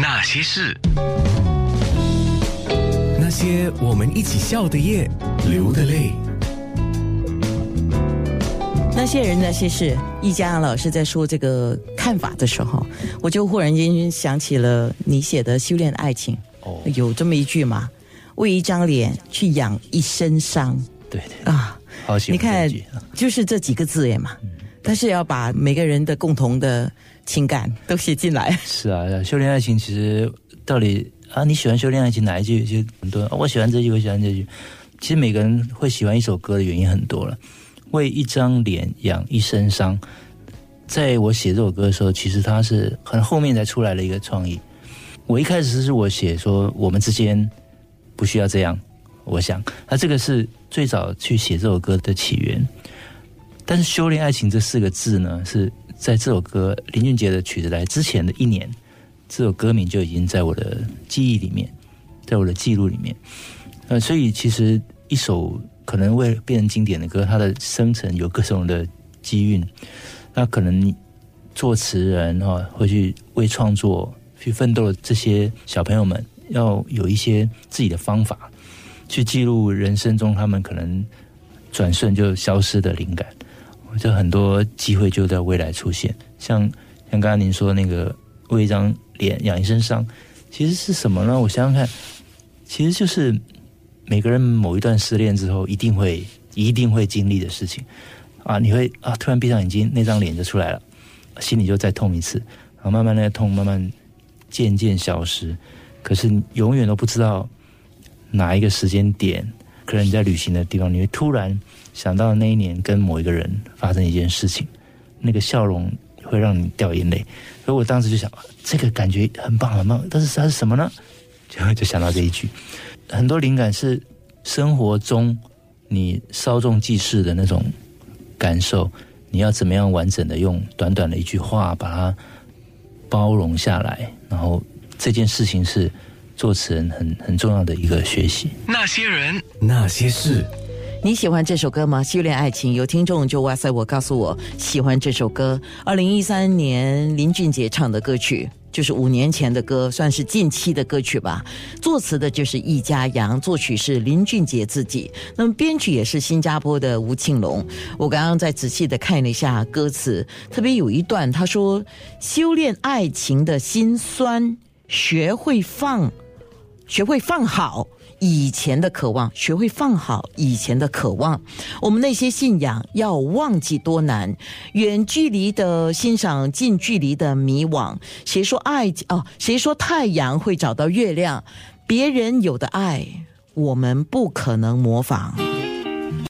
那些事，那些我们一起笑的夜，流的泪。那些人那些事，易家老师在说这个看法的时候，我就忽然间想起了你写的《修炼爱情》，哦，有这么一句嘛：“为一张脸去养一身伤。对对”啊，好喜欢你看就是这几个字耶嘛，但是要把每个人的共同的情感都写进来。是啊，修炼爱情其实到底啊，你喜欢修炼爱情哪一句？其实很多人、我喜欢这句，我喜欢这句。其实每个人会喜欢一首歌的原因很多了。为一张脸养一身伤，在我写这首歌的时候，其实它是很后面才出来的一个创意。我一开始是我写说我们之间不需要这样，我想，那这个是最早去写这首歌的起源。但是“修炼爱情”这四个字呢，是在这首歌林俊杰的曲子来之前的一年，这首歌名就已经在我的记忆里面，在我的记录里面。呃，所以其实一首可能为变成经典的歌，它的生成有各种的机运。那可能作词人哈、会去为创作去奋斗的这些小朋友们，要有一些自己的方法，去记录人生中他们可能转瞬就消失的灵感。就很多机会就在未来出现，像像刚刚您说那个为一张脸养一身伤，其实是什么呢？我想想看，其实就是每个人某一段失恋之后，一定会一定会经历的事情啊！你会啊，突然闭上眼睛，那张脸就出来了，心里就再痛一次，然后慢慢那个痛慢慢渐渐消失，可是永远都不知道哪一个时间点，可能你在旅行的地方，你会突然想到那一年跟某一个人发生一件事情，那个笑容会让你掉眼泪。所以我当时就想，这个感觉很棒很棒，但是它是什么呢？就就想到这一句，很多灵感是生活中你稍纵即逝的那种感受，你要怎么样完整的用短短的一句话把它包容下来，然后这件事情是作词人很很重要的一个学习。那些人，那些事，你喜欢这首歌吗？《修炼爱情》有听众就哇塞，我告诉我喜欢这首歌。二零一三年林俊杰唱的歌曲，就是五年前的歌，算是近期的歌曲吧。作词的就是易家扬，作曲是林俊杰自己，那么编曲也是新加坡的吴庆龙。我刚刚在仔细的看了一下歌词，特别有一段他说：“修炼爱情的辛酸，学会放。”学会放好以前的渴望，学会放好以前的渴望。我们那些信仰要忘记多难，远距离的欣赏，近距离的迷惘。谁说爱哦？谁说太阳会找到月亮？别人有的爱，我们不可能模仿。